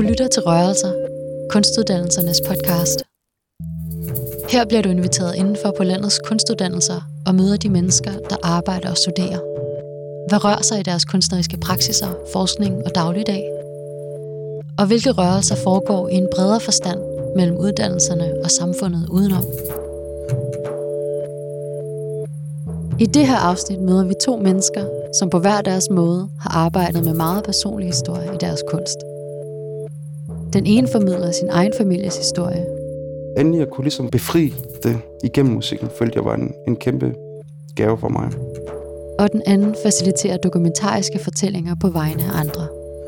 Du lytter til Rørelser, kunstuddannelsernes podcast. Her bliver du inviteret indenfor på landets kunstuddannelser og møder de mennesker, der arbejder og studerer. Hvad rører sig i deres kunstneriske praksiser, forskning og dagligdag? Og hvilke rørelser foregår i en bredere forstand mellem uddannelserne og samfundet udenom? I det her afsnit møder vi to mennesker, som på hver deres måde har arbejdet med meget personlig historie i deres kunst. Den ene formidler sin egen families historie. Endelig at kunne ligesom befri det igennem musikken, følte jeg var en, en kæmpe gave for mig. Og den anden faciliterer dokumentariske fortællinger på vegne af andre.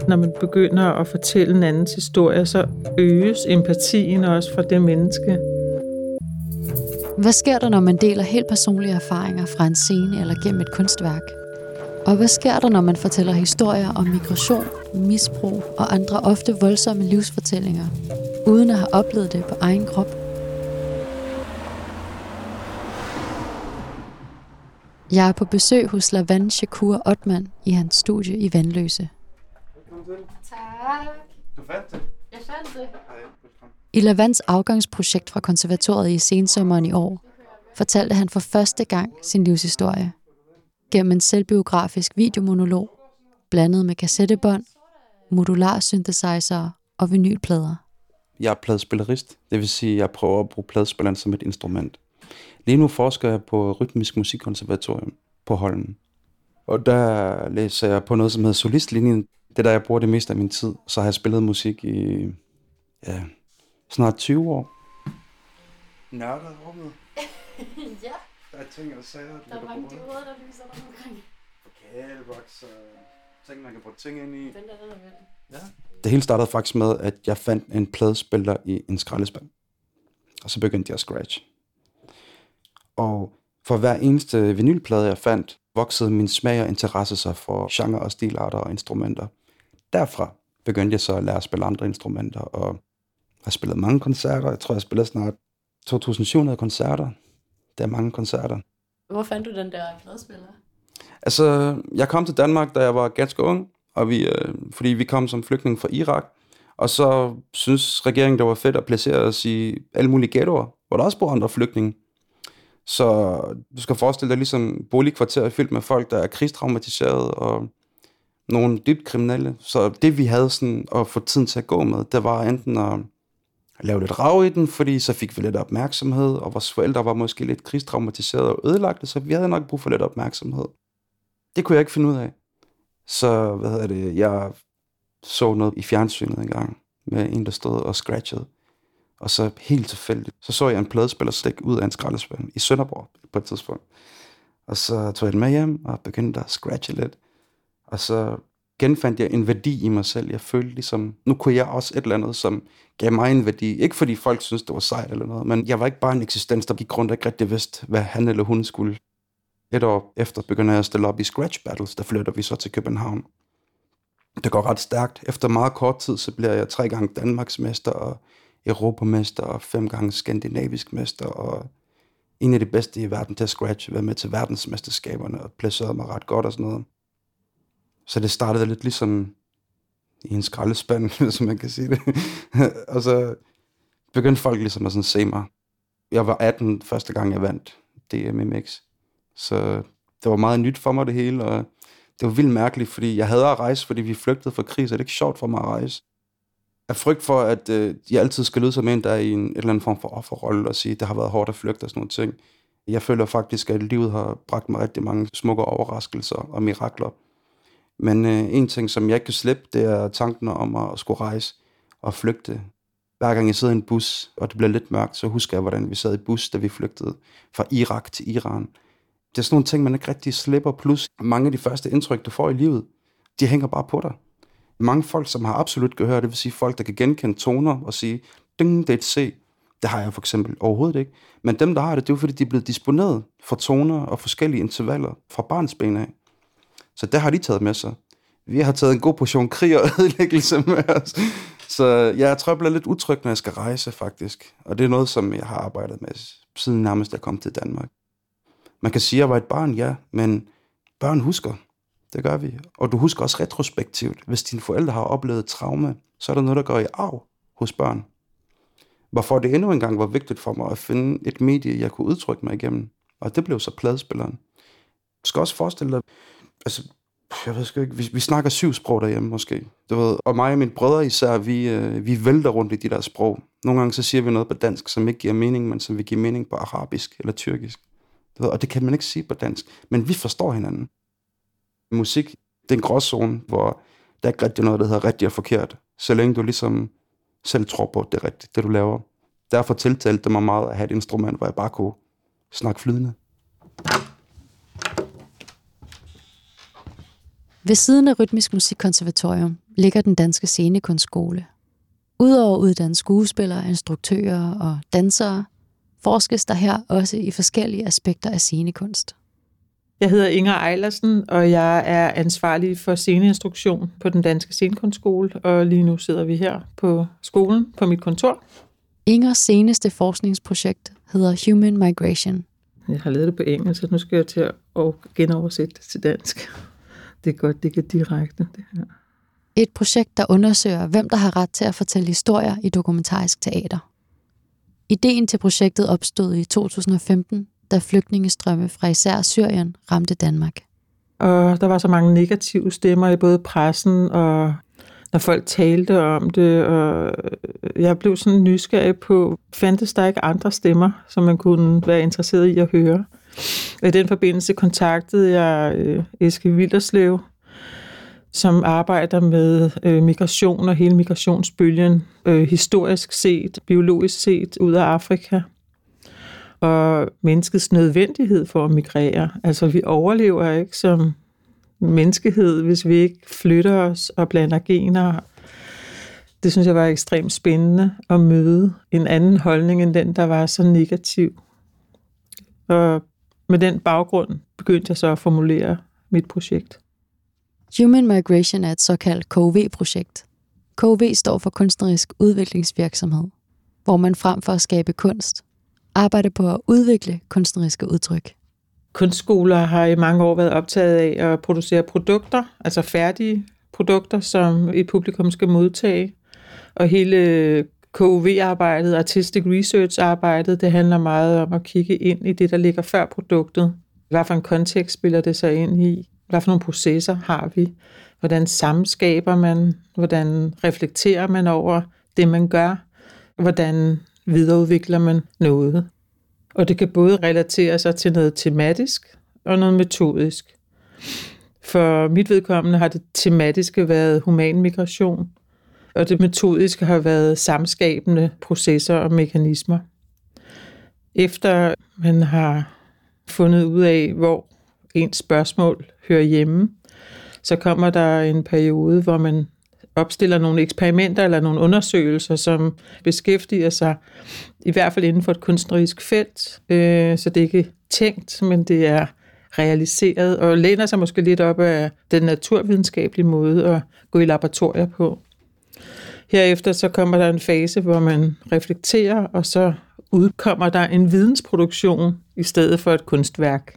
Når man begynder at fortælle en andens historie, så øges empatien også for det menneske. Hvad sker der, når man deler helt personlige erfaringer fra en scene eller gennem et kunstværk? Og hvad sker der, når man fortæller historier om migration, misbrug og andre ofte voldsomme livsfortællinger, uden at have oplevet det på egen krop? Jeg er på besøg hos Lavan Shakur Otman i hans studie i Vandløse. Tak. Du fandt det? Jeg fandt det. I Lavans afgangsprojekt fra konservatoriet i sensommeren i år, fortalte han for første gang sin livshistorie. Gennem en selvbiografisk videomonolog, blandet med kassettebånd, modular synthesizer og vinylplader. Jeg er pladespillerist, det vil sige, at jeg prøver at bruge pladespilleren som et instrument. Lige nu forsker jeg på Rytmisk Musikkonservatorium på Holmen. Og der læser jeg på noget, som hedder solistlinjen. Det er der, jeg bruger det meste af min tid. Så har jeg spillet musik i ja, snart 20 år. Nørder rummet. ja, Der er ting og sager, der er mange dioder, der lyser rundt omkring. Kæleboks og ting, man kan putte ting ind i. Den der, den er vild. Det hele startede faktisk med, at jeg fandt en pladespiller i en skraldespand. Og så begyndte jeg at scratch. Og for hver eneste vinylplade, jeg fandt, voksede min smag og interesse sig for genre og stilarter og instrumenter. Derfra begyndte jeg så at lære at spille andre instrumenter, og har spillet mange koncerter. Jeg tror, jeg spillede snart 2.700 koncerter. Det er mange koncerter. Hvor fandt du den der pladespiller? Altså, jeg kom til Danmark, da jeg var ganske ung, og vi, øh, fordi vi kom som flygtning fra Irak. Og så synes regeringen, det var fedt at placere os i alle mulige ghettoer, hvor der også bor andre flygtninge. Så du skal forestille dig ligesom boligkvarter fyldt med folk, der er krigstraumatiseret og nogle dybt kriminelle. Så det vi havde sådan at få tiden til at gå med, det var enten at lave lidt rav i den, fordi så fik vi lidt opmærksomhed, og vores forældre var måske lidt krigstraumatiserede og ødelagte, så vi havde nok brug for lidt opmærksomhed. Det kunne jeg ikke finde ud af. Så, hvad hedder det, jeg så noget i fjernsynet en gang, med en, der stod og scratchede. Og så helt tilfældigt, så så jeg en pladespiller stikke ud af en skraldespand i Sønderborg på et tidspunkt. Og så tog jeg den med hjem og begyndte at scratche lidt. Og så genfandt jeg en værdi i mig selv. Jeg følte ligesom, nu kunne jeg også et eller andet, som gav mig en værdi. Ikke fordi folk synes det var sejt eller noget, men jeg var ikke bare en eksistens, der gik rundt og ikke rigtig vidste, hvad han eller hun skulle. Et år efter begynder jeg at stille op i Scratch Battles, der flytter vi så til København. Det går ret stærkt. Efter meget kort tid, så bliver jeg tre gange Danmarksmester og Europamester og fem gange skandinavisk mester og en af de bedste i verden til at scratch, være med til verdensmesterskaberne og placerede mig ret godt og sådan noget. Så det startede lidt ligesom i en skraldespand, som man kan sige det. og så begyndte folk ligesom at sådan se mig. Jeg var 18 første gang, jeg vandt DMMX. Så det var meget nyt for mig det hele, og det var vildt mærkeligt, fordi jeg havde at rejse, fordi vi flygtede fra krig, så det er ikke sjovt for mig at rejse. Af frygt for, at øh, jeg altid skal lyde som en, der er i en et eller anden form for offerrolle og sige, at det har været hårdt at flygte og sådan nogle ting. Jeg føler faktisk, at livet har bragt mig rigtig mange smukke overraskelser og mirakler. Men øh, en ting, som jeg ikke kan slippe, det er tanken om at skulle rejse og flygte. Hver gang jeg sidder i en bus, og det bliver lidt mørkt, så husker jeg, hvordan vi sad i bus, da vi flygtede fra Irak til Iran. Det er sådan nogle ting, man ikke rigtig slipper. Plus mange af de første indtryk, du får i livet, de hænger bare på dig. Mange folk, som har absolut gehør, det vil sige folk, der kan genkende toner og sige, ding, det er et C. Det har jeg for eksempel overhovedet ikke. Men dem, der har det, det er jo fordi, de er blevet disponeret for toner og forskellige intervaller fra barnsben af. Så det har de taget med sig. Vi har taget en god portion krig og ødelæggelse med os. Så jeg tror, jeg bliver lidt utryg, når jeg skal rejse, faktisk. Og det er noget, som jeg har arbejdet med, siden nærmest jeg kom til Danmark. Man kan sige, at jeg var et barn, ja, men børn husker. Det gør vi. Og du husker også retrospektivt, hvis dine forældre har oplevet traume, så er der noget, der går i arv hos børn. Hvorfor det endnu engang var vigtigt for mig at finde et medie, jeg kunne udtrykke mig igennem. Og det blev så pladespilleren. Du skal også forestille dig, altså, jeg ved sgu ikke, vi, vi snakker syv sprog derhjemme måske. Du ved, og mig og mine brødre især, vi, øh, vi vælter rundt i de der sprog. Nogle gange så siger vi noget på dansk, som ikke giver mening, men som vi giver mening på arabisk eller tyrkisk. Du ved, og det kan man ikke sige på dansk, men vi forstår hinanden. Musik, det er en gråzone, hvor der er ikke rigtig noget, der hedder rigtigt og forkert. Så længe du ligesom selv tror på, at det er rigtigt, det du laver. Derfor tiltalte det mig meget at have et instrument, hvor jeg bare kunne snakke flydende. Ved siden af Rytmisk Musikkonservatorium ligger den danske scenekunstskole. Udover at uddanne skuespillere, instruktører og dansere, forskes der her også i forskellige aspekter af scenekunst. Jeg hedder Inger Ejlersen, og jeg er ansvarlig for sceneinstruktion på den danske scenekunstskole, og lige nu sidder vi her på skolen på mit kontor. Ingers seneste forskningsprojekt hedder Human Migration. Jeg har lavet det på engelsk, så nu skal jeg til at genoversætte det til dansk. Det er godt, det kan direkte, det her. Et projekt, der undersøger, hvem der har ret til at fortælle historier i dokumentarisk teater. Ideen til projektet opstod i 2015, da flygtningestrømme fra især Syrien ramte Danmark. Og der var så mange negative stemmer i både pressen og når folk talte om det, og jeg blev sådan nysgerrig på, fandtes der ikke andre stemmer, som man kunne være interesseret i at høre. Og i den forbindelse kontaktede jeg øh, Eske Vilderslev, som arbejder med øh, migration og hele migrationsbølgen, øh, historisk set, biologisk set, ud af Afrika. Og menneskets nødvendighed for at migrere. Altså, vi overlever ikke som menneskehed, hvis vi ikke flytter os og blander gener. Det synes jeg var ekstremt spændende at møde en anden holdning end den, der var så negativ. Og med den baggrund begyndte jeg så at formulere mit projekt. Human Migration er et såkaldt KV-projekt. KV står for kunstnerisk udviklingsvirksomhed, hvor man frem for at skabe kunst, arbejder på at udvikle kunstneriske udtryk. Kunstskoler har i mange år været optaget af at producere produkter, altså færdige produkter, som et publikum skal modtage. Og hele KUV-arbejdet, Artistic Research-arbejdet, det handler meget om at kigge ind i det, der ligger før produktet. Hvad for en kontekst spiller det sig ind i? Hvad for nogle processer har vi? Hvordan samskaber man? Hvordan reflekterer man over det, man gør? Hvordan videreudvikler man noget? Og det kan både relatere sig til noget tematisk og noget metodisk. For mit vedkommende har det tematiske været human migration, og det metodiske har været samskabende processer og mekanismer. Efter man har fundet ud af, hvor ens spørgsmål hører hjemme, så kommer der en periode, hvor man opstiller nogle eksperimenter eller nogle undersøgelser, som beskæftiger sig i hvert fald inden for et kunstnerisk felt. Øh, så det er ikke tænkt, men det er realiseret og læner sig måske lidt op af den naturvidenskabelige måde at gå i laboratorier på. Herefter så kommer der en fase, hvor man reflekterer, og så udkommer der en vidensproduktion i stedet for et kunstværk.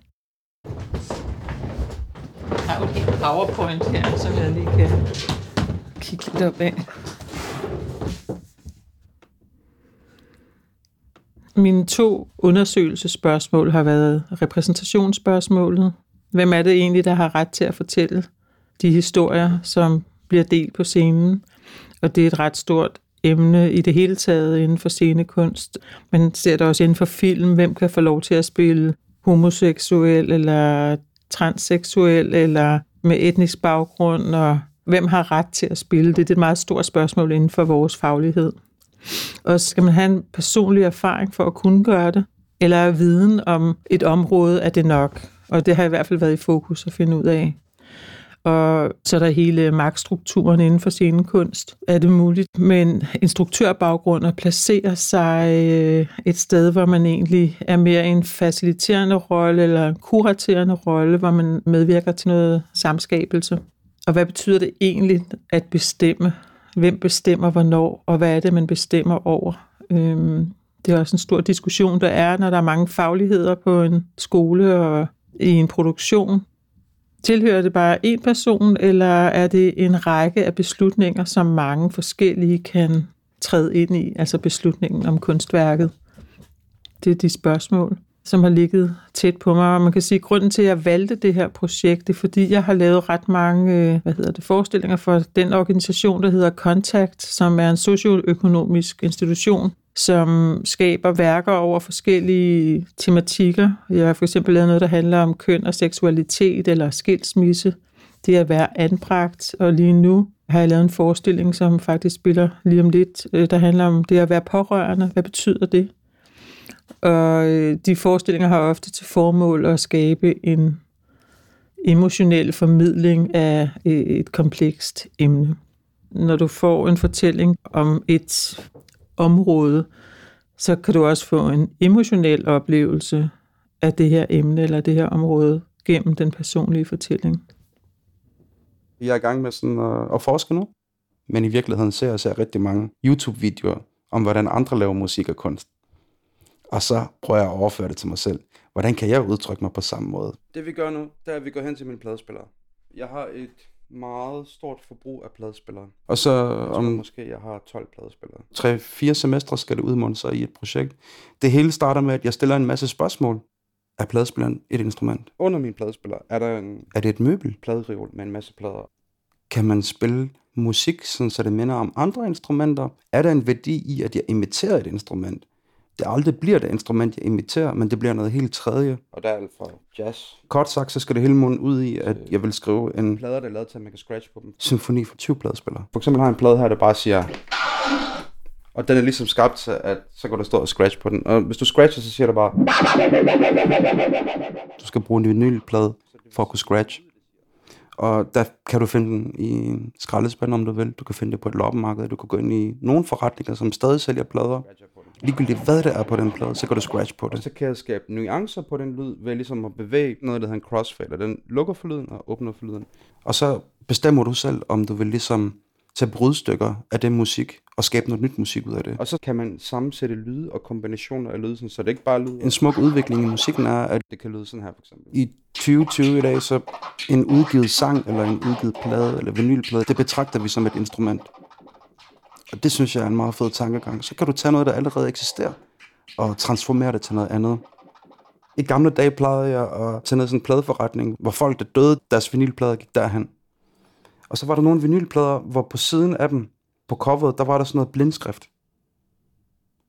Jeg har jo et PowerPoint her, som jeg lige kan kigge lidt op af. Mine to undersøgelsesspørgsmål har været repræsentationsspørgsmålet. Hvem er det egentlig, der har ret til at fortælle de historier, som bliver delt på scenen? Og det er et ret stort emne i det hele taget inden for scenekunst. Man ser det også inden for film, hvem kan få lov til at spille homoseksuel eller transseksuel eller med etnisk baggrund, og hvem har ret til at spille det? Det er et meget stort spørgsmål inden for vores faglighed. Og skal man have en personlig erfaring for at kunne gøre det? Eller er viden om et område, er det nok? Og det har i hvert fald været i fokus at finde ud af. Og så er der hele magtstrukturen inden for scenekunst. Er det muligt med en instruktørbaggrund at placere sig øh, et sted, hvor man egentlig er mere en faciliterende rolle eller en kuraterende rolle, hvor man medvirker til noget samskabelse? Og hvad betyder det egentlig at bestemme? Hvem bestemmer hvornår, og hvad er det, man bestemmer over? Øhm, det er også en stor diskussion, der er, når der er mange fagligheder på en skole og i en produktion. Tilhører det bare en person, eller er det en række af beslutninger, som mange forskellige kan træde ind i, altså beslutningen om kunstværket? Det er de spørgsmål, som har ligget tæt på mig. Og man kan sige, at grunden til, at jeg valgte det her projekt, det er, fordi jeg har lavet ret mange øh, hvad hedder det, forestillinger for den organisation, der hedder Contact, som er en socioøkonomisk institution, som skaber værker over forskellige tematikker. Jeg har for eksempel lavet noget, der handler om køn og seksualitet eller skilsmisse. Det er at være anbragt, og lige nu har jeg lavet en forestilling, som faktisk spiller lige om lidt, øh, der handler om det at være pårørende. Hvad betyder det? Og øh, de forestillinger har ofte til formål at skabe en emotionel formidling af øh, et komplekst emne. Når du får en fortælling om et område, så kan du også få en emotionel oplevelse af det her emne eller det her område gennem den personlige fortælling. Jeg er i gang med sådan at, at forske nu, men i virkeligheden ser jeg ser rigtig mange YouTube-videoer om, hvordan andre laver musik og kunst. Og så prøver jeg at overføre det til mig selv. Hvordan kan jeg udtrykke mig på samme måde? Det vi gør nu, det er, at vi går hen til min pladespiller. Jeg har et meget stort forbrug af pladespillere. Og så om måske jeg har 12 pladespillere. Tre, fire semestre skal det udmunde sig i et projekt. Det hele starter med, at jeg stiller en masse spørgsmål. Er pladespilleren et instrument? Under min pladespiller er der en... Er det et møbel? Pladereol med en masse plader. Kan man spille musik, sådan, så det minder om andre instrumenter? Er der en værdi i, at jeg imiterer et instrument? Det aldrig bliver det instrument, jeg imiterer, men det bliver noget helt tredje. Og der er alt fra jazz. Kort sagt, så skal det hele munden ud i, at jeg vil skrive en plade, der er lavet til, at man kan scratch på dem. Symfoni for 20 pladespillere. For eksempel har jeg en plade her, der bare siger... Og den er ligesom skabt til, at så kan du stå og scratch på den. Og hvis du scratcher, så siger det bare... Du skal bruge en vinylplade for at kunne scratch. Og der kan du finde den i en skraldespand, om du vil. Du kan finde det på et loppemarked. Du kan gå ind i nogle forretninger, som stadig sælger plader. Ligegyldigt hvad det er på den plade, så kan du scratch på det. Og så kan jeg skabe nuancer på den lyd, ved ligesom at bevæge noget, der hedder en crossfader. Den lukker for lyden og åbner for lyden. Og så bestemmer du selv, om du vil ligesom tage brudstykker af den musik og skabe noget nyt musik ud af det. Og så kan man sammensætte lyde og kombinationer af lyde, så det ikke bare lyder. En smuk udvikling i musikken er, at det kan lyde sådan her for eksempel. I 2020 i dag, så en udgivet sang eller en udgivet plade eller vinylplade, det betragter vi som et instrument. Og det synes jeg er en meget fed tankegang. Så kan du tage noget, der allerede eksisterer, og transformere det til noget andet. I gamle dage plejede jeg at tage ned sådan en pladeforretning, hvor folk, der døde deres vinylplader, gik derhen. Og så var der nogle vinylplader, hvor på siden af dem, på coveret, der var der sådan noget blindskrift.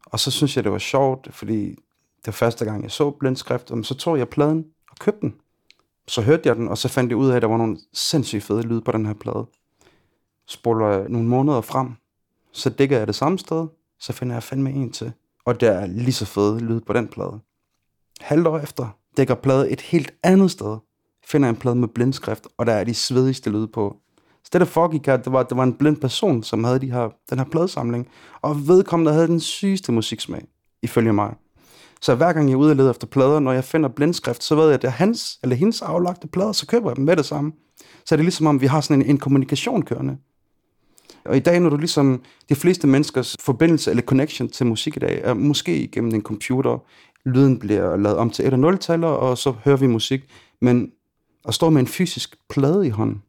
Og så synes jeg, det var sjovt, fordi det var første gang, jeg så blindskrift, og så tog jeg pladen og købte den. Så hørte jeg den, og så fandt jeg ud af, at der var nogle sindssygt fede lyde på den her plade. Spoler jeg nogle måneder frem, så dækker jeg det samme sted, så finder jeg fandme en til. Og der er lige så fed lyd på den plade. Halvt år efter dækker plade et helt andet sted, finder jeg en plade med blindskrift, og der er de svedigste lyde på. Så det, der foregik her, det var, det var en blind person, som havde de her, den her pladesamling, og vedkommende havde den sygeste musiksmag, ifølge mig. Så hver gang jeg er ude og leder efter plader, når jeg finder blindskrift, så ved jeg, at det er hans eller hendes aflagte plader, så køber jeg dem med det samme. Så er det ligesom om, vi har sådan en, en kommunikation kørende. Og i dag, når du ligesom, de fleste menneskers forbindelse eller connection til musik i dag, er måske igennem en computer, lyden bliver lavet om til et- og 0-taller, og så hører vi musik. Men at stå med en fysisk plade i hånden,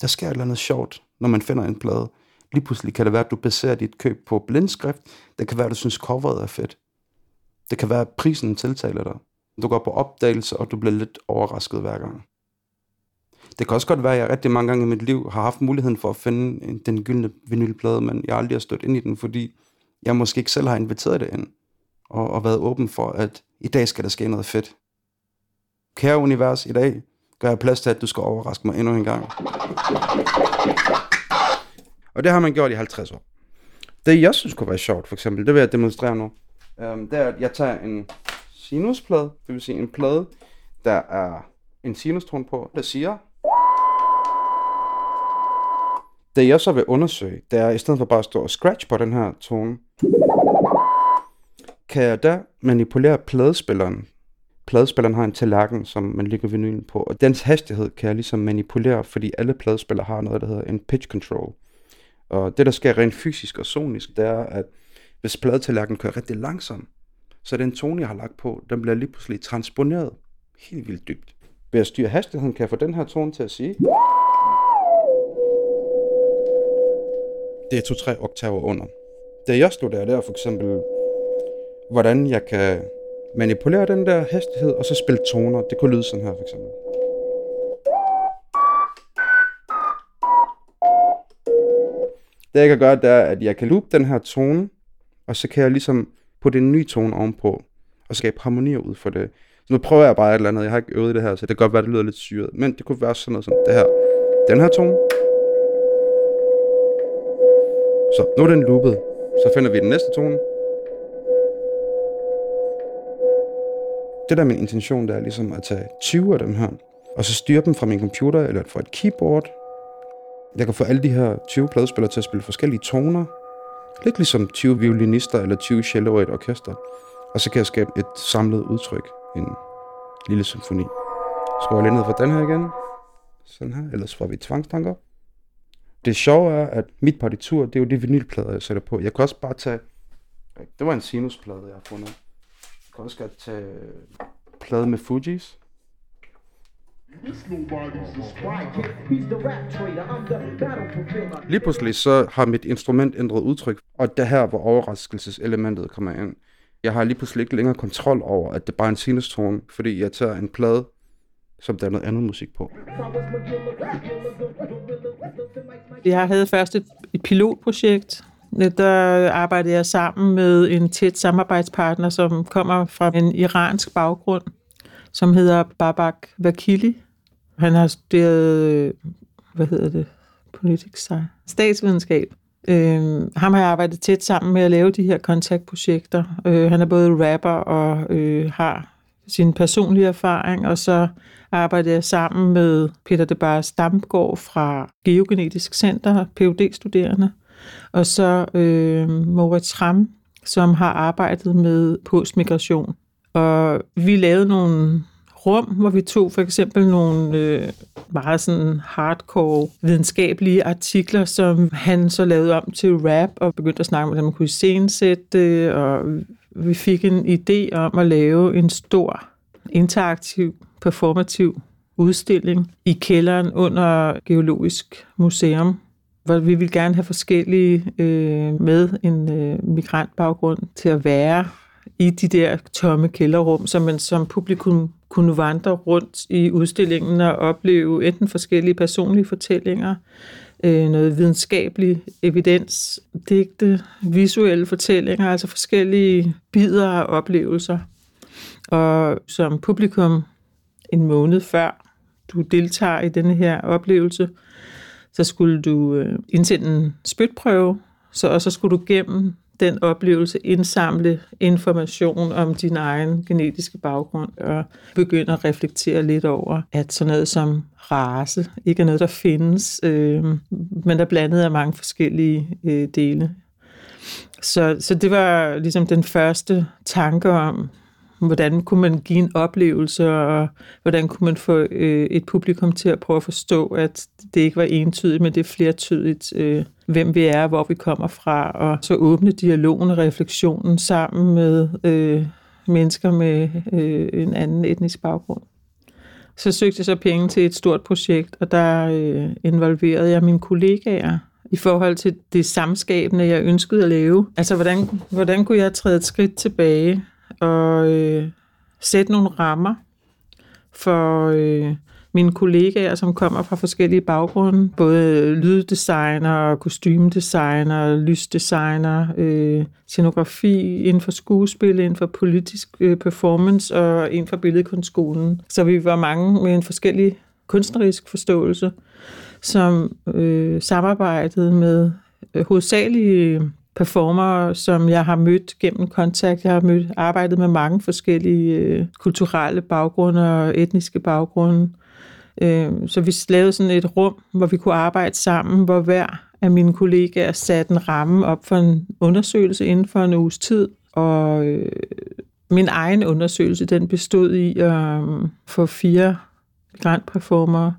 der sker et eller andet sjovt, når man finder en plade. Lige pludselig kan det være, at du baserer dit køb på blindskrift. Det kan være, at du synes, coveret er fedt. Det kan være, at prisen tiltaler dig. Du går på opdagelse, og du bliver lidt overrasket hver gang. Det kan også godt være, at jeg rigtig mange gange i mit liv har haft muligheden for at finde den gyldne vinylplade, men jeg aldrig har stået ind i den, fordi jeg måske ikke selv har inviteret det ind, og, og været åben for, at i dag skal der ske noget fedt. Kære univers, i dag gør jeg plads til, at du skal overraske mig endnu en gang. Og det har man gjort i 50 år. Det, jeg synes kunne være sjovt, for eksempel, det vil jeg demonstrere nu. Um, det er, at jeg tager en sinusplade, det vil sige en plade, der er en sinustrone på, der siger det jeg så vil undersøge, det er, i stedet for bare at stå og scratch på den her tone, kan jeg da manipulere pladespilleren. Pladespilleren har en tallerken, som man lægger vinylen på, og dens hastighed kan jeg ligesom manipulere, fordi alle pladespillere har noget, der hedder en pitch control. Og det, der sker rent fysisk og sonisk, det er, at hvis pladetallerkenen kører rigtig langsomt, så den tone, jeg har lagt på, den bliver lige pludselig transponeret helt vildt dybt Ved at styre hastigheden, kan jeg få den her tone til at sige. Det er to-tre oktaver under. Det jeg studerer, det er for eksempel, hvordan jeg kan manipulere den der hastighed, og så spille toner. Det kunne lyde sådan her, for eksempel. Det jeg kan gøre, det er, at jeg kan loop den her tone, og så kan jeg ligesom putte en ny tone ovenpå, og skabe harmonier ud for det. Så nu prøver jeg bare et eller andet. Jeg har ikke øvet det her, så det kan godt være, det lyder lidt syret. Men det kunne være sådan noget som det her. Den her tone. Så nu er den loopet. Så finder vi den næste tone. Det der er min intention, det er ligesom at tage 20 af dem her, og så styre dem fra min computer eller fra et keyboard. Jeg kan få alle de her 20 pladespillere til at spille forskellige toner. Lidt ligesom 20 violinister eller 20 celloer i et orkester. Og så kan jeg skabe et samlet udtryk, en lille symfoni. Skruer jeg ned for den her igen. Sådan her, ellers får vi tvangstanker. Det sjove er, at mit partitur, det er jo de vinylplader, jeg sætter på. Jeg kan også bare tage... Det var en sinusplade, jeg har fundet. Jeg kan også godt tage øh, plade med Fujis. Lige pludselig så har mit instrument ændret udtryk, og det her, hvor overraskelseselementet kommer ind. Jeg har lige pludselig ikke længere kontrol over, at det bare er en sinustone, fordi jeg tager en plade, som der er noget andet musik på. Jeg havde først et, et pilotprojekt. Der arbejdede jeg sammen med en tæt samarbejdspartner, som kommer fra en iransk baggrund, som hedder Babak Vakili. Han har studeret, øh, hvad hedder det, politics, statsvidenskab. Øh, ham har jeg arbejdet tæt sammen med at lave de her kontaktprojekter. Øh, han er både rapper og øh, har sin personlige erfaring, og så arbejdede jeg sammen med Peter de Bar fra Geogenetisk Center, phd studerende og så øh, Moritz Ram, som har arbejdet med postmigration. Og vi lavede nogle rum, hvor vi tog for eksempel nogle øh, meget sådan hardcore videnskabelige artikler, som han så lavede om til rap, og begyndte at snakke om, hvordan man kunne iscenesætte det, og vi fik en idé om at lave en stor interaktiv, performativ udstilling i kælderen under Geologisk Museum, hvor vi ville gerne have forskellige øh, med en øh, migrantbaggrund til at være i de der tomme kælderrum, så man som publikum kunne vandre rundt i udstillingen og opleve enten forskellige personlige fortællinger, øh, noget videnskabelig evidens, digte, visuelle fortællinger, altså forskellige bidder af oplevelser. Og som publikum en måned før du deltager i denne her oplevelse, så skulle du øh, indsende en spytprøve, så, og så skulle du gennem den oplevelse indsamle information om din egen genetiske baggrund og begynde at reflektere lidt over, at sådan noget som race ikke er noget, der findes, øh, men der blandet af mange forskellige øh, dele. Så, så det var ligesom den første tanke om, hvordan kunne man give en oplevelse, og hvordan kunne man få øh, et publikum til at prøve at forstå, at det ikke var entydigt, men det er flertydigt, øh, hvem vi er, hvor vi kommer fra, og så åbne dialogen og refleksionen sammen med øh, mennesker med øh, en anden etnisk baggrund. Så søgte jeg så penge til et stort projekt, og der øh, involverede jeg mine kollegaer i forhold til det samskabende, jeg ønskede at lave. Altså, hvordan, hvordan kunne jeg træde et skridt tilbage og øh, sætte nogle rammer for øh, mine kollegaer, som kommer fra forskellige baggrunde, både lyddesigner, kostymedesigner, lysdesigner, øh, scenografi inden for skuespil, inden for politisk øh, performance og inden for billedkunstskolen. Så vi var mange med en forskellig kunstnerisk forståelse, som øh, samarbejdede med øh, hovedsageligt øh, performer, som jeg har mødt gennem kontakt. Jeg har mødt, arbejdet med mange forskellige øh, kulturelle baggrunde og etniske baggrunde. Øh, så vi lavede sådan et rum, hvor vi kunne arbejde sammen, hvor hver af mine kollegaer satte en ramme op for en undersøgelse inden for en uges tid. Og øh, min egen undersøgelse, den bestod i at øh, få fire migrantperformer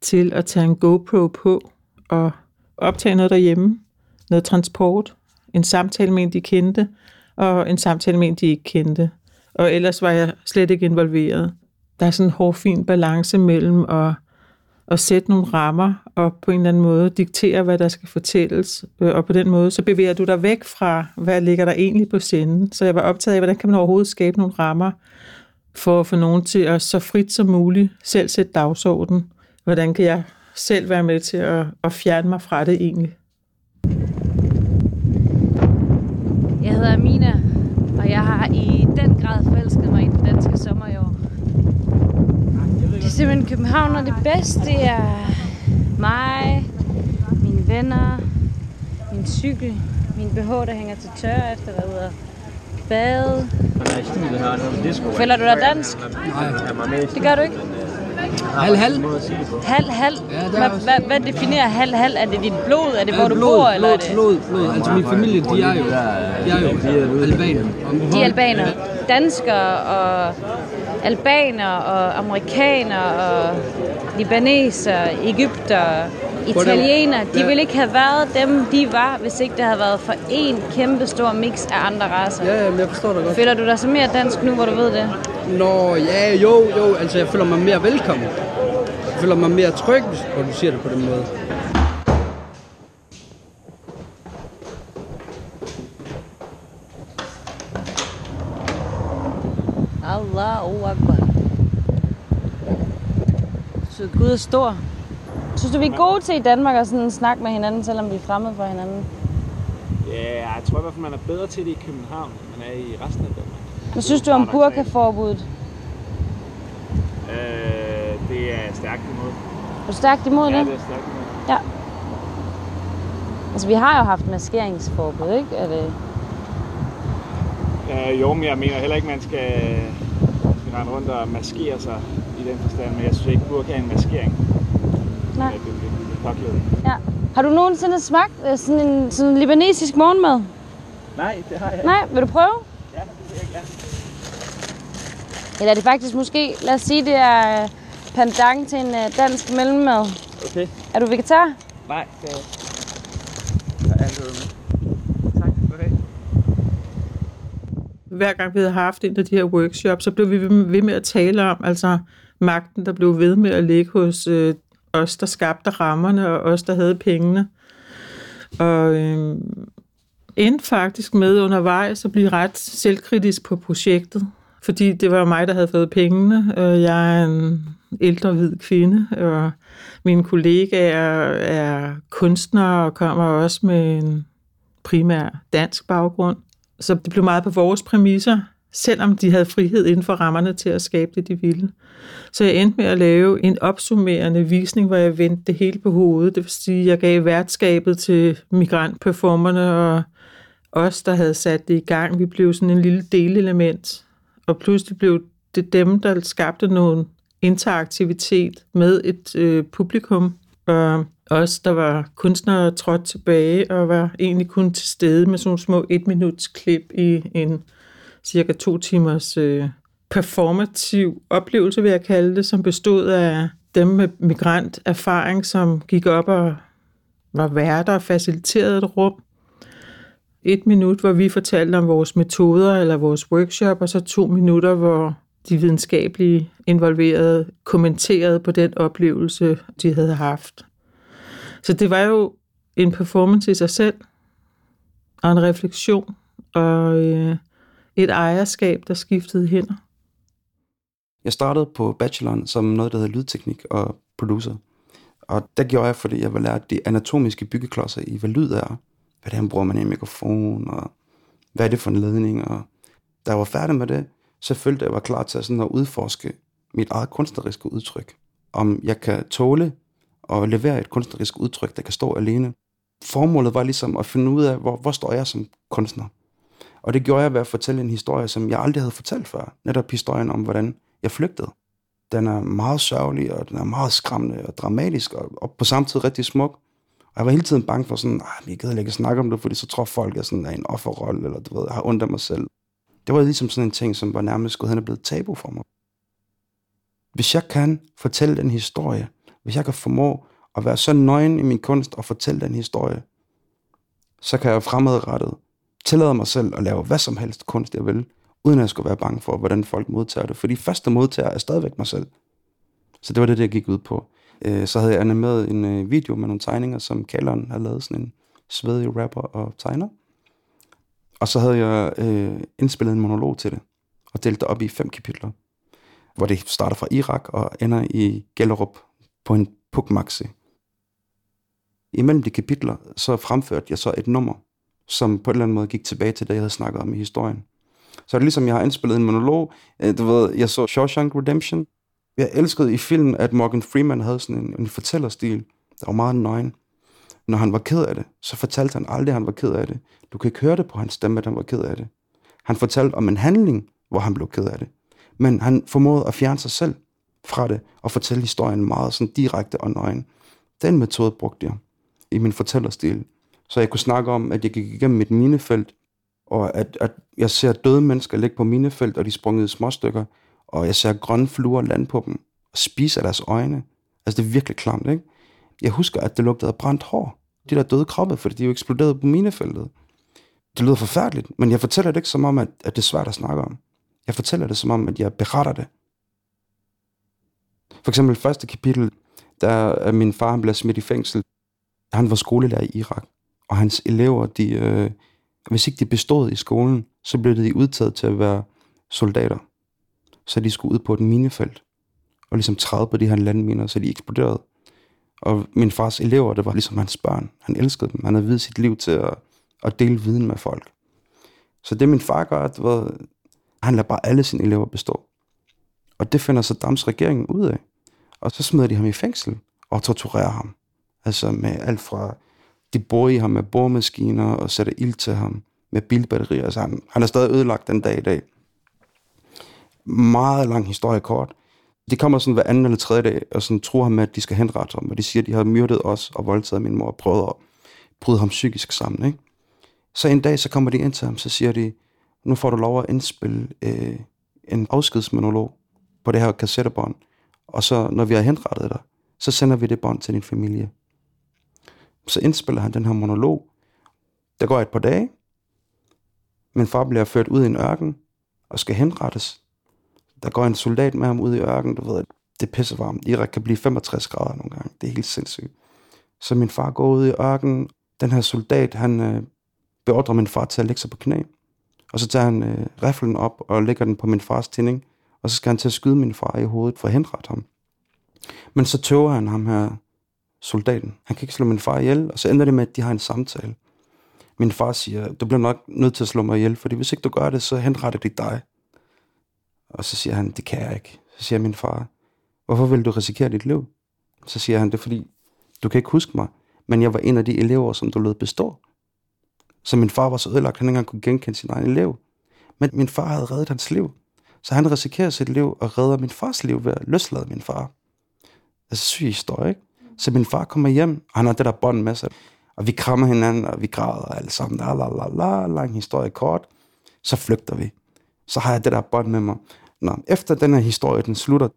til at tage en GoPro på og optage noget derhjemme, noget transport, en samtale med en, de kendte, og en samtale med en, de ikke kendte. Og ellers var jeg slet ikke involveret. der er sådan en hårfin balance mellem at, at sætte nogle rammer og på en eller anden måde diktere, hvad der skal fortælles. Øh, og på den måde, så bevæger du dig væk fra, hvad ligger der egentlig på scenen. Så jeg var optaget af, hvordan kan man overhovedet skabe nogle rammer for at få nogen til at så frit som muligt selv sætte dagsorden. Hvordan kan jeg selv være med til at, at fjerne mig fra det egentlig? Hedder Amina, og jeg har i den grad forelsket mig i den danske sommer i år. Det er simpelthen København, og det bedste det er mig, mine venner, min cykel, min BH, der hænger til tørre efter at være ude og bade. Føler du dig dansk? Nej. Det gør du ikke? Halv, halv. Halv, halv. Ja, Hvad, hvad, hvad definerer halv, halv? Er det dit blod? Er det hvor Ja, du blod, bor? Eller er blod, det... blod, blod. Altså min familie, de er jo, de er jo albaner. De er albanere. Danskere og albanere og amerikanere og libaneser, egypter, italienere. De ville ikke have været dem, de var, hvis ikke det havde været for en kæmpe stor mix af andre racer. Ja, ja, men jeg forstår dig godt. Føler du dig så mere dansk nu, hvor du ved det? Nå, ja, jo, jo. Altså, jeg føler mig mere velkommen. Jeg føler mig mere tryg, hvis hvor du siger det på den måde. Så Gud er stor. Synes du, vi er gode til i Danmark at sådan snakke med hinanden, selvom vi er fremmede for hinanden? Ja, jeg tror i hvert fald, man er bedre til det i København, end man er i resten af Danmark. Hvad synes du om burkaforbuddet? Øh, det er stærkt imod. Er du stærkt imod Ja, det? det er stærkt imod. Ja. Altså, vi har jo haft maskeringsforbud, ikke? Er det... Øh, jo, men jeg mener heller ikke, man skal, skal rende rundt og maskere sig i den forstand, men jeg synes ikke, burka er en maskering. Nej. Ja, det er lidt påklædet. Ja. Har du nogensinde smagt øh, sådan en sådan en libanesisk morgenmad? Nej, det har jeg Nej, vil du prøve? Ja, det vil jeg gerne. Eller er det faktisk måske, lad os sige, det er øh, pendant til en øh, dansk mellemmad. Okay. Er du vegetar? Nej, det er jeg. Jeg er altid med. Tak for det. hver gang vi havde haft en af de her workshops, så blev vi ved med at tale om, altså magten, der blev ved med at ligge hos øh, os, der skabte rammerne, og os, der havde pengene. Og øh, endte faktisk med undervejs at blive ret selvkritisk på projektet, fordi det var mig, der havde fået pengene, og jeg er en ældre hvid kvinde, og mine kollegaer er kunstnere og kommer også med en primær dansk baggrund. Så det blev meget på vores præmisser, selvom de havde frihed inden for rammerne til at skabe det, de ville. Så jeg endte med at lave en opsummerende visning, hvor jeg vendte det hele på hovedet. Det vil sige, at jeg gav værtskabet til migrantperformerne og os, der havde sat det i gang. Vi blev sådan en lille delelement. Og pludselig blev det dem, der skabte nogen interaktivitet med et øh, publikum. Og os, der var kunstnere, trådte tilbage og var egentlig kun til stede med sådan nogle små et minuts klip i en cirka to timers øh, performativ oplevelse, vil jeg kalde det, som bestod af dem med migranterfaring, som gik op og var værter og faciliterede et rum. Et minut, hvor vi fortalte om vores metoder eller vores workshop, og så to minutter, hvor de videnskabelige involverede kommenterede på den oplevelse, de havde haft. Så det var jo en performance i sig selv, og en refleksion, og øh, et ejerskab, der skiftede hænder. Jeg startede på bacheloren som noget, der hedder lydteknik og producer. Og der gjorde jeg, fordi jeg var lært de anatomiske byggeklodser i, hvad lyd er. Hvordan bruger man en mikrofon, og hvad er det for en ledning. Og da jeg var færdig med det, så følte jeg, at jeg var klar til sådan at udforske mit eget kunstneriske udtryk. Om jeg kan tåle og levere et kunstnerisk udtryk, der kan stå alene. Formålet var ligesom at finde ud af, hvor, hvor står jeg som kunstner. Og det gjorde jeg ved at fortælle en historie, som jeg aldrig havde fortalt før. Netop historien om, hvordan jeg flygtede. Den er meget sørgelig, og den er meget skræmmende og dramatisk, og, og på samme tid rigtig smuk. Og jeg var hele tiden bange for sådan, at jeg gider ikke snakke om det, fordi så tror folk, at jeg sådan er en offerrolle, eller du ved, jeg har ondt af mig selv. Det var ligesom sådan en ting, som var nærmest gået hen og blevet tabu for mig. Hvis jeg kan fortælle den historie, hvis jeg kan formå at være så nøgen i min kunst og fortælle den historie, så kan jeg fremadrettet tillade mig selv at lave hvad som helst kunst, jeg vil, uden at jeg skulle være bange for, hvordan folk modtager det. Fordi første modtager er stadigvæk mig selv. Så det var det, det jeg gik ud på. Øh, så havde jeg animeret en øh, video med nogle tegninger, som Kalderen har lavet, sådan en svedig rapper og tegner. Og så havde jeg øh, indspillet en monolog til det, og delt det op i fem kapitler, hvor det starter fra Irak og ender i Gellerup på en pukmaxi. Imellem de kapitler, så fremførte jeg så et nummer, som på en eller anden måde gik tilbage til det, jeg havde snakket om i historien. Så er det ligesom, jeg har indspillet en monolog. Øh, du ved, jeg så Shawshank Redemption. Jeg elskede i filmen, at Morgan Freeman havde sådan en, en fortællerstil, der var meget nøgen. Når han var ked af det, så fortalte han aldrig, at han var ked af det. Du kan ikke høre det på hans stemme, at han var ked af det. Han fortalte om en handling, hvor han blev ked af det. Men han formåede at fjerne sig selv fra det og fortælle historien meget sådan direkte og nøgen. Den metode brugte jeg i min fortællerstil. Så jeg kunne snakke om, at jeg gik igennem et minefelt, og at, at jeg ser døde mennesker ligge på minefelt, og de sprunget i småstykker, og jeg ser grønne fluer lande på dem, og spise af deres øjne. Altså, det er virkelig klamt, ikke? Jeg husker, at det lugtede af brændt hår. De der døde krabbe, fordi de jo eksploderet på minefeltet. Det lyder forfærdeligt, men jeg fortæller det ikke som om, at, at det er svært at snakke om. Jeg fortæller det som om, at jeg beretter det. For eksempel første kapitel, der min far han bliver smidt i fængsel. Han var skolelærer i Irak, og hans elever, de, øh, hvis ikke de bestod i skolen, så blev de udtaget til at være soldater. Så de skulle ud på et minefelt, og ligesom træde på de her landminer, så de eksploderede. Og min fars elever, det var ligesom hans børn. Han elskede dem. Han havde videt sit liv til at, at dele viden med folk. Så det min far gør, det var, han lader bare alle sine elever bestå. Og det finder så Dams regeringen ud af. Og så smider de ham i fængsel og torturerer ham. Altså med alt fra, de bor i ham med boremaskiner og sætter ild til ham med bilbatterier. Så han, han er stadig ødelagt den dag i dag. Meget lang historie kort. De kommer sådan hver anden eller tredje dag og sådan tror ham med, at de skal henrette ham. Og de siger, at de har myrdet os og voldtaget min mor og prøvet at bryde ham psykisk sammen. Ikke? Så en dag, så kommer de ind til ham, så siger de, nu får du lov at indspille øh, en afskedsmonolog på det her kassettebånd. Og så, når vi har henrettet dig, så sender vi det bånd til din familie. Så indspiller han den her monolog. Der går et par dage. Min far bliver ført ud i en ørken og skal henrettes. Der går en soldat med ham ud i ørken, du ved, det er pissevarmt. Irak kan blive 65 grader nogle gange. Det er helt sindssygt. Så min far går ud i ørken. Den her soldat, han øh, beordrer min far til at lægge sig på knæ. Og så tager han øh, riflen op og lægger den på min fars tænding. Og så skal han til at skyde min far i hovedet for at henrette ham. Men så tøver han ham her, soldaten. Han kan ikke slå min far ihjel, og så ender det med, at de har en samtale. Min far siger, du bliver nok nødt til at slå mig ihjel, fordi hvis ikke du gør det, så henretter de dig. Og så siger han, det kan jeg ikke. Så siger min far, hvorfor vil du risikere dit liv? Så siger han, det er fordi, du kan ikke huske mig, men jeg var en af de elever, som du lød bestå. Så min far var så ødelagt, at han ikke engang kunne genkende sin egen elev. Men min far havde reddet hans liv. Så han risikerer sit liv og redder min fars liv ved at løslade min far. Altså syg historie, ikke? Så min far kommer hjem, og han har det der bånd med sig. Og vi krammer hinanden, og vi græder alle sammen. La, la, la, la, lang historie kort. Så flygter vi. Så har jeg det der bånd med mig. Nå, efter den her historie, den slutter,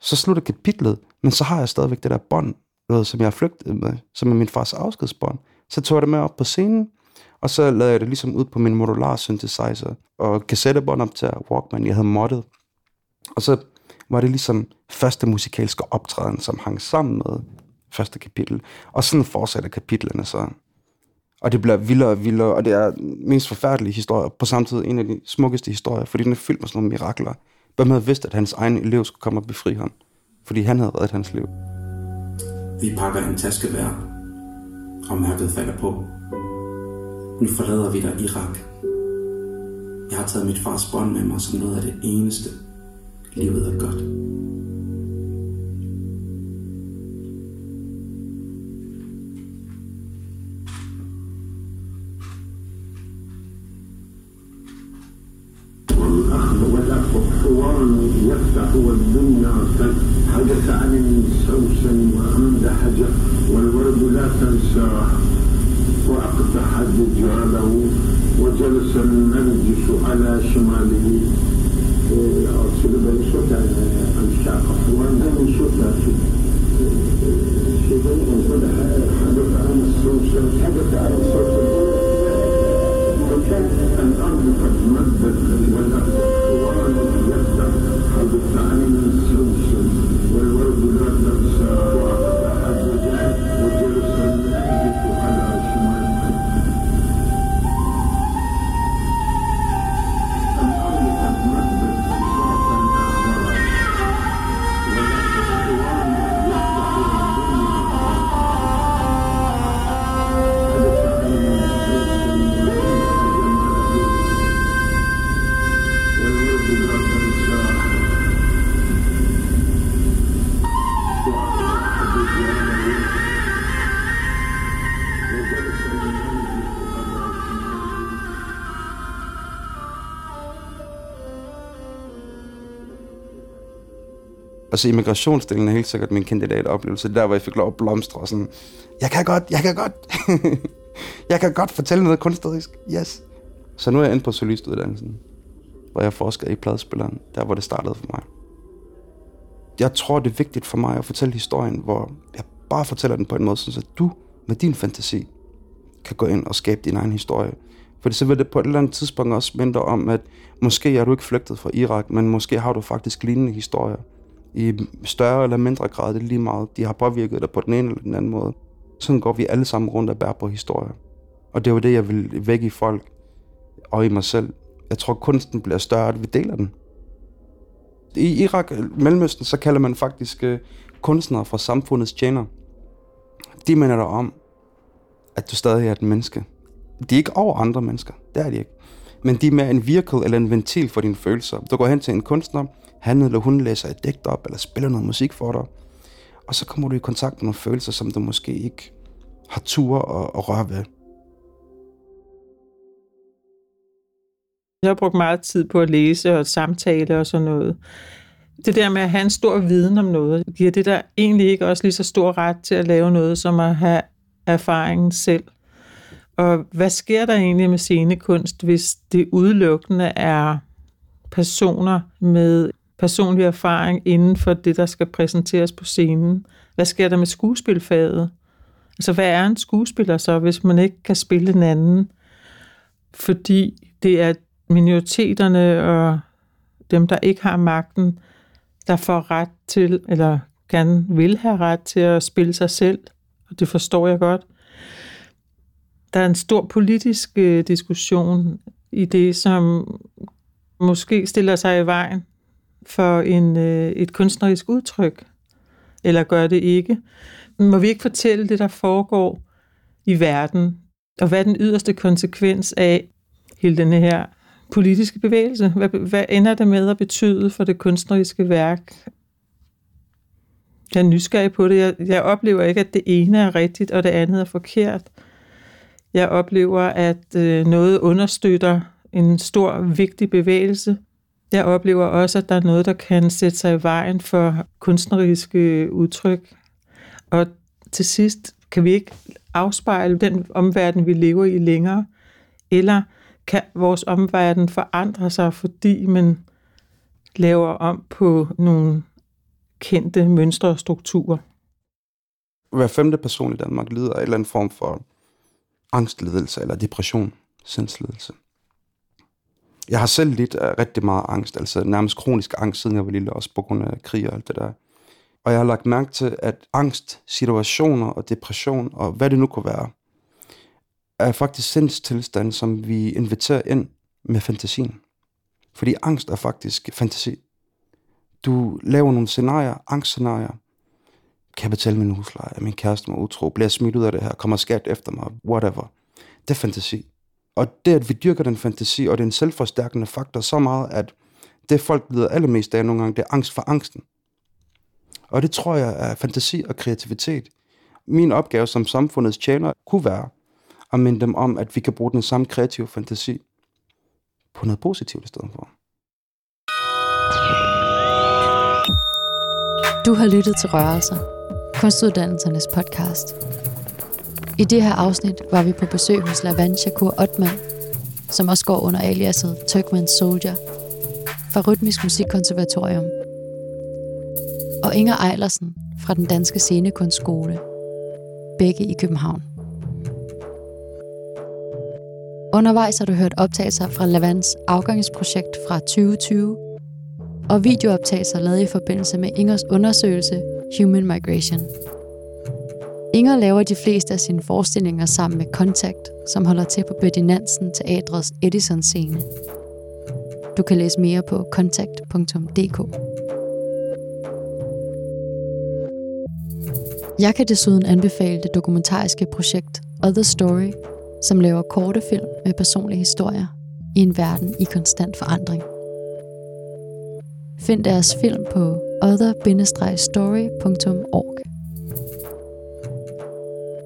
så slutter kapitlet, men så har jeg stadigvæk det der bånd, som jeg har flygtet med, som er min fars afskedsbånd. Så tog jeg det med op på scenen, og så lavede jeg det ligesom ud på min modular synthesizer, og kassettebånd op til Walkman, jeg havde moddet. Og så var det ligesom første musikalske optræden, som hang sammen med første kapitel. Og sådan fortsætter kapitlerne så. Og det bliver vildere og vildere, og det er mest forfærdelige historier, på samme tid en af de smukkeste historier, fordi den er fyldt med sådan nogle mirakler. Hvem havde vidst, at hans egen elev skulle komme og befri ham? Fordi han havde reddet hans liv. Vi pakker en taske hver, og mærket falder på. Nu forlader vi dig Irak. Jeg har taget mit fars bånd med mig som noget af det eneste. Livet er godt. Altså immigrationsdelen er helt sikkert min kandidatoplevelse. Der, hvor jeg fik lov at blomstre og sådan, jeg kan godt, jeg kan godt. jeg kan godt fortælle noget kunstnerisk. Yes. Så nu er jeg inde på solistuddannelsen, hvor jeg forsker i pladespilleren, der hvor det startede for mig. Jeg tror, det er vigtigt for mig at fortælle historien, hvor jeg bare fortæller den på en måde, så du med din fantasi kan gå ind og skabe din egen historie. For så vil det på et eller andet tidspunkt også mindre om, at måske er du ikke flygtet fra Irak, men måske har du faktisk lignende historier. I større eller mindre grad, det er lige meget. De har påvirket dig på den ene eller den anden måde. Sådan går vi alle sammen rundt og bærer på historier. Og det er det, jeg vil vække i folk og i mig selv. Jeg tror, kunsten bliver større, at vi deler den. I Irak, Mellemøsten, så kalder man faktisk uh, kunstnere fra samfundets tjener. De minder dig om, at du stadig er et menneske. De er ikke over andre mennesker. Det er de ikke. Men de er mere en vehicle eller en ventil for dine følelser. Du går hen til en kunstner, han eller hun læser et digt op, eller spiller noget musik for dig. Og så kommer du i kontakt med nogle følelser, som du måske ikke har tur og, og røre ved. Jeg har brugt meget tid på at læse og samtale og sådan noget. Det der med at have en stor viden om noget, giver det der egentlig ikke også lige så stor ret til at lave noget, som at have erfaringen selv. Og hvad sker der egentlig med scenekunst, hvis det udelukkende er personer med personlig erfaring inden for det, der skal præsenteres på scenen? Hvad sker der med skuespilfaget? Altså, hvad er en skuespiller så, hvis man ikke kan spille en anden? Fordi det er minoriteterne og dem, der ikke har magten, der får ret til, eller gerne vil have ret til at spille sig selv. Og det forstår jeg godt. Der er en stor politisk øh, diskussion i det, som måske stiller sig i vejen for en, øh, et kunstnerisk udtryk, eller gør det ikke. Må vi ikke fortælle det, der foregår i verden, og hvad er den yderste konsekvens af hele denne her politiske bevægelse? Hvad, hvad ender det med at betyde for det kunstneriske værk? Jeg er nysgerrig på det. Jeg, jeg oplever ikke, at det ene er rigtigt, og det andet er forkert. Jeg oplever, at øh, noget understøtter en stor, vigtig bevægelse. Jeg oplever også, at der er noget, der kan sætte sig i vejen for kunstneriske udtryk. Og til sidst kan vi ikke afspejle den omverden, vi lever i længere, eller kan vores omverden forandre sig, fordi man laver om på nogle kendte mønstre og strukturer. Hver femte person i Danmark lider af en eller anden form for angstledelse eller depression, sindsledelse. Jeg har selv lidt af rigtig meget angst, altså nærmest kronisk angst, siden jeg var lille, også på grund af krig og alt det der. Og jeg har lagt mærke til, at angst, situationer og depression, og hvad det nu kunne være, er faktisk sindstilstand, som vi inviterer ind med fantasien. Fordi angst er faktisk fantasi. Du laver nogle scenarier, angstscenarier. Kan jeg betale min husleje? Er min kæreste mig utro? Bliver jeg smidt ud af det her? Kommer skat efter mig? Whatever. Det er fantasi. Og det, at vi dyrker den fantasi, og det er en selvforstærkende faktor så meget, at det folk lider allermest af nogle gange, det er angst for angsten. Og det tror jeg er fantasi og kreativitet. Min opgave som samfundets tjener kunne være at minde dem om, at vi kan bruge den samme kreative fantasi på noget positivt i stedet for. Du har lyttet til Rørelser, kunstuddannelsernes podcast. I det her afsnit var vi på besøg hos Lavan Shakur Otman, som også går under aliaset Turkman Soldier, fra Rytmisk Musikkonservatorium, og Inger Eilersen fra den Danske Scenekunstskole, begge i København. Undervejs har du hørt optagelser fra Lavans afgangsprojekt fra 2020, og videooptagelser lavet i forbindelse med Ingers undersøgelse Human Migration. Inger laver de fleste af sine forestillinger sammen med Contact, som holder til på Betty Nansen Teatrets Edison-scene. Du kan læse mere på contact.dk. Jeg kan desuden anbefale det dokumentariske projekt Other Story, som laver korte film med personlige historier i en verden i konstant forandring. Find deres film på other-story.org.